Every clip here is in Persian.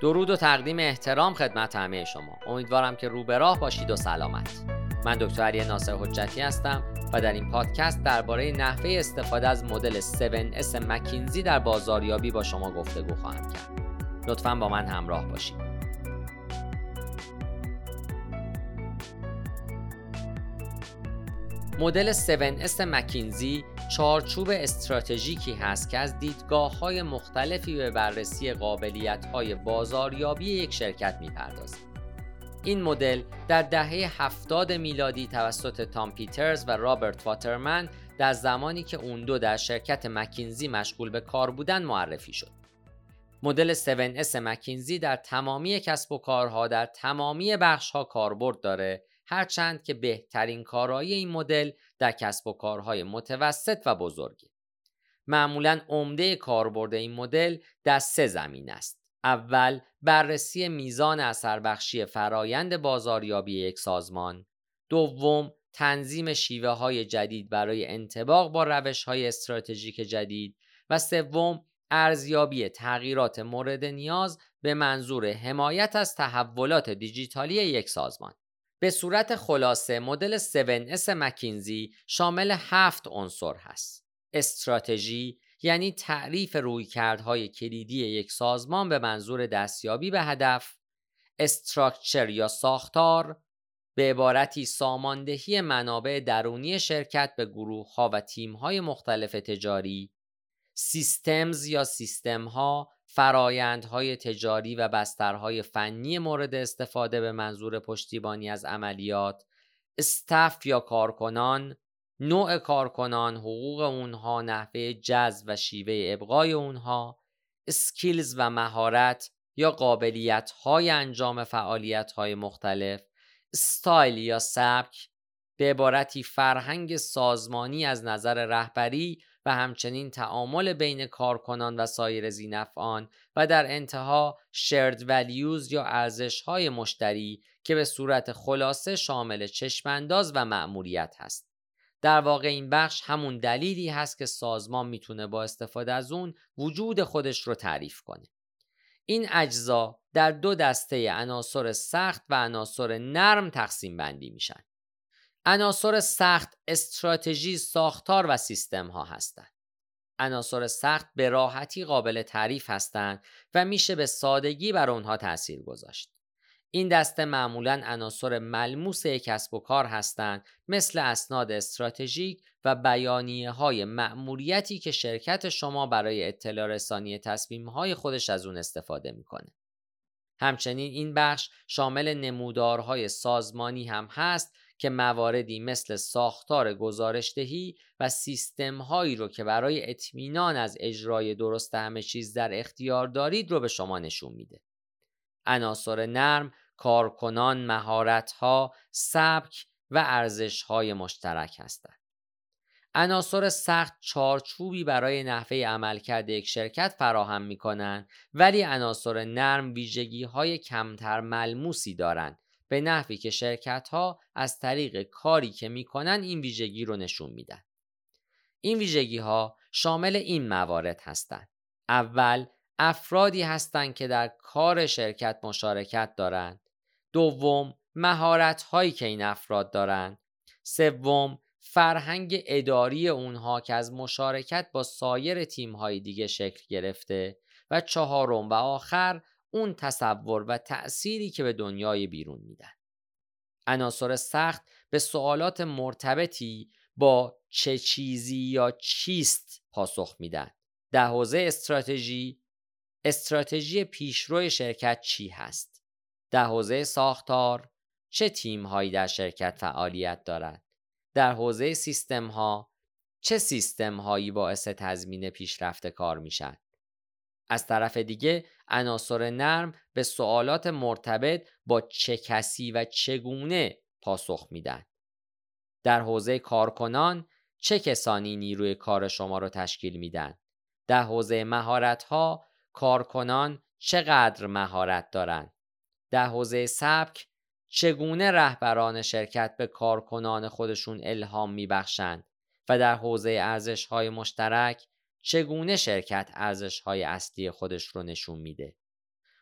درود و تقدیم احترام خدمت همه شما. امیدوارم که رو به راه باشید و سلامت. من دکتر علی ناصر حجتی هستم و در این پادکست درباره نحوه استفاده از مدل 7S مکینزی در بازاریابی با شما گفتگو خواهم کرد. لطفا با من همراه باشید. مدل 7S مکینزی چارچوب استراتژیکی هست که از دیدگاه های مختلفی به بررسی قابلیت های بازاریابی یک شرکت می‌پردازد. این مدل در دهه 70 میلادی توسط تام پیترز و رابرت واترمن در زمانی که اون دو در شرکت مکینزی مشغول به کار بودن معرفی شد. مدل 7S مکینزی در تمامی کسب و کارها در تمامی بخشها کاربرد داره هرچند که بهترین کارایی این مدل در کسب و کارهای متوسط و بزرگی معمولا عمده کاربرد این مدل در سه زمین است. اول بررسی میزان اثر بخشی فرایند بازاریابی یک سازمان. دوم تنظیم شیوه های جدید برای انتباق با روش های استراتژیک جدید. و سوم ارزیابی تغییرات مورد نیاز به منظور حمایت از تحولات دیجیتالی یک سازمان. به صورت خلاصه مدل 7S مکینزی شامل هفت عنصر هست. استراتژی یعنی تعریف رویکردهای کلیدی یک سازمان به منظور دستیابی به هدف، استراکچر یا ساختار به عبارتی ساماندهی منابع درونی شرکت به گروه ها و تیم های مختلف تجاری، سیستمز یا سیستم ها فرایندهای تجاری و بسترهای فنی مورد استفاده به منظور پشتیبانی از عملیات staff یا کارکنان نوع کارکنان حقوق اونها نحوه جذب و شیوه ابقای اونها skills و مهارت یا قابلیت های انجام فعالیت های مختلف استایل یا سبک به عبارتی فرهنگ سازمانی از نظر رهبری و همچنین تعامل بین کارکنان و سایر ذینفعان و در انتها shared values یا ارزش های مشترک که به صورت خلاصه شامل چشمانداز و مأموریت هست. در واقع این بخش همون دلیلی هست که سازمان می‌تونه با استفاده از اون وجود خودش رو تعریف کنه. این اجزا در دو دسته عناصر سخت و عناصر نرم تقسیم بندی میشن. عناصر سخت استراتژی ساختار و سیستم ها هستند. عناصر سخت به راحتی قابل تعریف هستند و میشه به سادگی بر اونها تاثیر گذاشت. این دسته معمولا عناصر ملموس کسب و کار هستند مثل اسناد استراتژیک و بیانیه های مأموریتی که شرکت شما برای اطلاع رسانی تصمیم های خودش از اون استفاده می‌کنه. همچنین این بخش شامل نمودارهای سازمانی هم هست که مواردی مثل ساختار گزارشدهی و سیستم هایی رو که برای اطمینان از اجرای درست همه چیز در اختیار دارید رو به شما نشون میده. عناصر نرم، کارکنان، مهارت‌ها، سبک و ارزش‌های مشترک هستند. عناصر سخت چارچوبی برای نحوه عملکرد یک شرکت فراهم می کنند ولی عناصر نرم ویژگی های کمتر ملموسی دارند به نحوی که شرکت ها از طریق کاری که می‌کنن این ویژگی رو نشون میدن. این ویژگی ها شامل این موارد هستند. اول افرادی هستند که در کار شرکت مشارکت دارند. دوم مهارت هایی که این افراد دارند. سوم فرهنگ اداری اونها که از مشارکت با سایر تیم های دیگه شکل گرفته و چهارم و آخر اون تصور و تأثیری که به دنیای بیرون میدن. عناصر سخت به سوالات مرتبطی با چه چیزی یا چیست پاسخ میدن. در حوزه استراتژی استراتژی پیشرو شرکت چی هست؟ در حوزه ساختار چه تیم هایی در شرکت فعالیت دارد در حوزه سیستم ها چه سیستم هایی باعث تضمین پیشرفت کار میشن؟ از طرف دیگه عناصر نرم به سوالات مرتبط با چه کسی و چگونه پاسخ میدن. در حوزه کارکنان چه کسانی نیروی کار شما رو تشکیل میدن؟ در حوزه مهارت ها کارکنان چقدر مهارت دارند؟ در حوزه سبک چگونه رهبران شرکت به کارکنان خودشون الهام میبخشند و در حوزه ارزش های مشترک چگونه شرکت ارزش های اصلی خودش رو نشون میده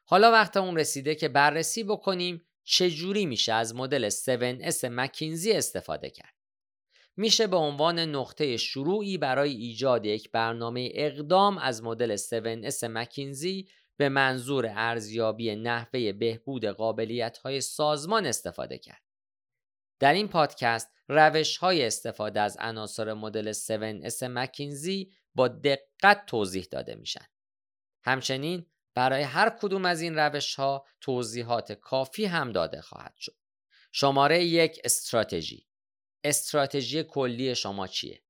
حالا وقت اون رسیده که بررسی بکنیم چجوری میشه از مدل 7S مکینزی استفاده کرد. میشه به عنوان نقطه شروعی برای ایجاد یک برنامه اقدام از مدل 7S مکینزی به منظور ارزیابی نحوه بهبود قابلیت های سازمان استفاده کرد. در این پادکست روش های استفاده از عناصر مدل 7S مکینزی با دقت توضیح داده میشن. همچنین برای هر کدوم از این روش ها توضیحات کافی هم داده خواهد شد. شماره یک استراتژی استراتژی کلی شما چیه؟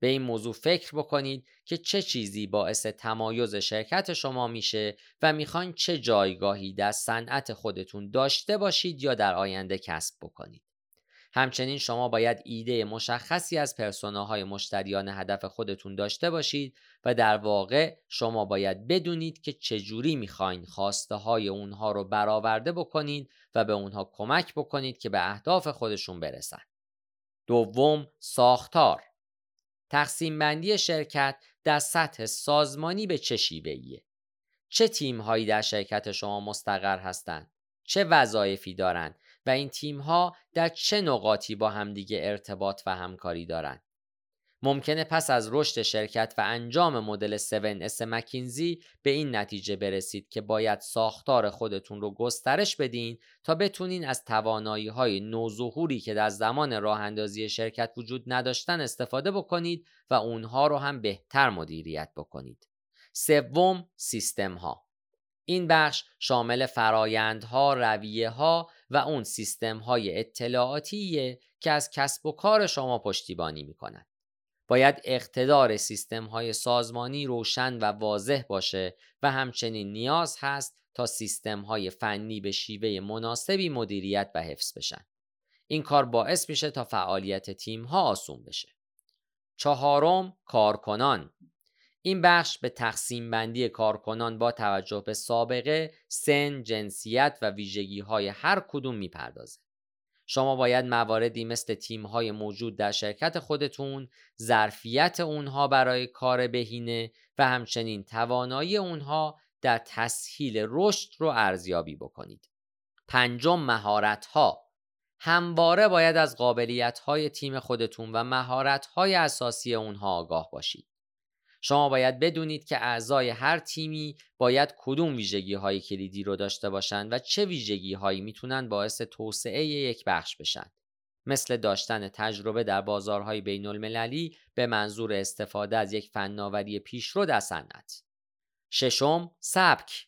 به این موضوع فکر بکنید که چه چیزی باعث تمایز شرکت شما میشه و می‌خواین چه جایگاهی در صنعت خودتون داشته باشید یا در آینده کسب بکنید. همچنین شما باید ایده مشخصی از پرسوناهای مشتریان هدف خودتون داشته باشید و در واقع شما باید بدونید که چجوری می‌خواین خواسته های اونها رو برآورده بکنید و به اونها کمک بکنید که به اهداف خودشون برسن. دوم ساختار. تقسیم بندی شرکت در سطح سازمانی به چه شیوهیه چه تیم هایی در شرکت شما مستقر هستند؟ چه وظایفی دارند؟ و این تیم ها در چه نقاطی با همدیگه ارتباط و همکاری دارند ممکنه پس از رشد شرکت و انجام مدل 7S مکینزی به این نتیجه برسید که باید ساختار خودتون رو گسترش بدین تا بتونین از توانایی های نوظهوری که در زمان راه اندازی شرکت وجود نداشتن استفاده بکنید و اونها رو هم بهتر مدیریت بکنید. سوم سیستم ها این بخش شامل فرایندها، رویه ها و اون سیستم های اطلاعاتیه که از کسب و کار شما پشتیبانی می باید اقتدار سیستم های سازمانی روشن و واضح باشه و همچنین نیاز هست تا سیستم های فنی به شیوه مناسبی مدیریت و حفظ بشن. این کار باعث میشه تا فعالیت تیم ها آسون بشه. چهارم کارکنان این بخش به تقسیم بندی کارکنان با توجه به سابقه، سن، جنسیت و ویژگی های هر کدوم می‌پردازه. شما باید مواردی مثل تیم های موجود در شرکت خودتون، ظرفیت اونها برای کار بهینه و همچنین توانایی اونها در تسهیل رشد رو ارزیابی بکنید. پنجم مهارت ها همواره باید از قابلیت های تیم خودتون و مهارت های اساسی اونها آگاه باشید. شما باید بدونید که اعضای هر تیمی باید کدوم ویژگی های کلیدی رو داشته باشند و چه ویژگی هایی می‌تونن باعث توسعه یک بخش بشن. مثل داشتن تجربه در بازارهای بین المللی به منظور استفاده از یک فناوری پیشرو در صنعت. ششم سبک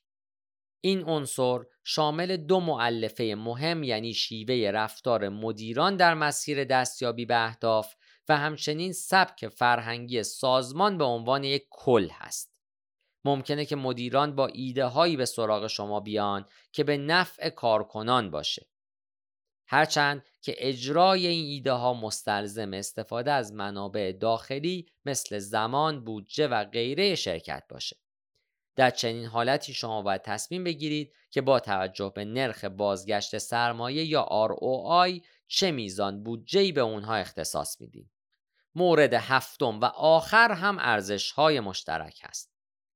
این عنصر شامل دو معلفه مهم یعنی شیوه رفتار مدیران در مسیر دستیابی به اهداف و همچنین سبک فرهنگی سازمان به عنوان یک کل هست. ممکنه که مدیران با ایده هایی به سراغ شما بیان که به نفع کارکنان باشه. هرچند که اجرای این ایده ها مستلزم استفاده از منابع داخلی مثل زمان، بودجه و غیره شرکت باشه. در چنین حالتی شما باید تصمیم بگیرید که با توجه به نرخ بازگشت سرمایه یا ROI چه میزان بودجه‌ای به اونها اختصاص میدین. مورد هفتم و آخر هم ارزش های مشترک است.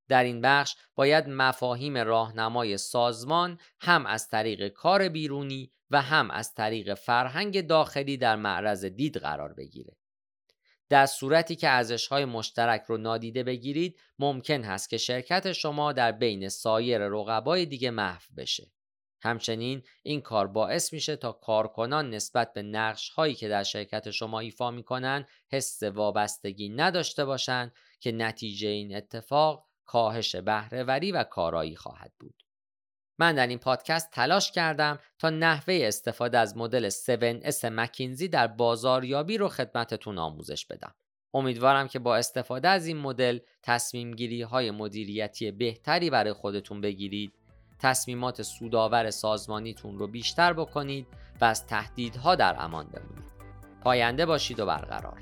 در این بخش باید مفاهیم راهنمای سازمان هم از طریق کار بیرونی و هم از طریق فرهنگ داخلی در معرض دید قرار بگیره. در صورتی که ارزش های مشترک رو نادیده بگیرید ممکن هست که شرکت شما در بین سایر رقبای دیگه محو بشه. همچنین این کار باعث میشه تا کارکنان نسبت به نقش هایی که در شرکت شما ایفا می‌کنن حس وابستگی نداشته باشند که نتیجه این اتفاق کاهش بهرهوری و کارایی خواهد بود. من در این پادکست تلاش کردم تا نحوه استفاده از مدل 7S مکینزی در بازاریابی رو خدمتتون آموزش بدم. امیدوارم که با استفاده از این مدل تصمیم گیری های مدیریتی بهتری برای خودتون بگیرید تصمیمات سودآور سازمانیتون رو بیشتر بکنید و از تهدیدها در امان بمونید. پاینده باشید و برقرار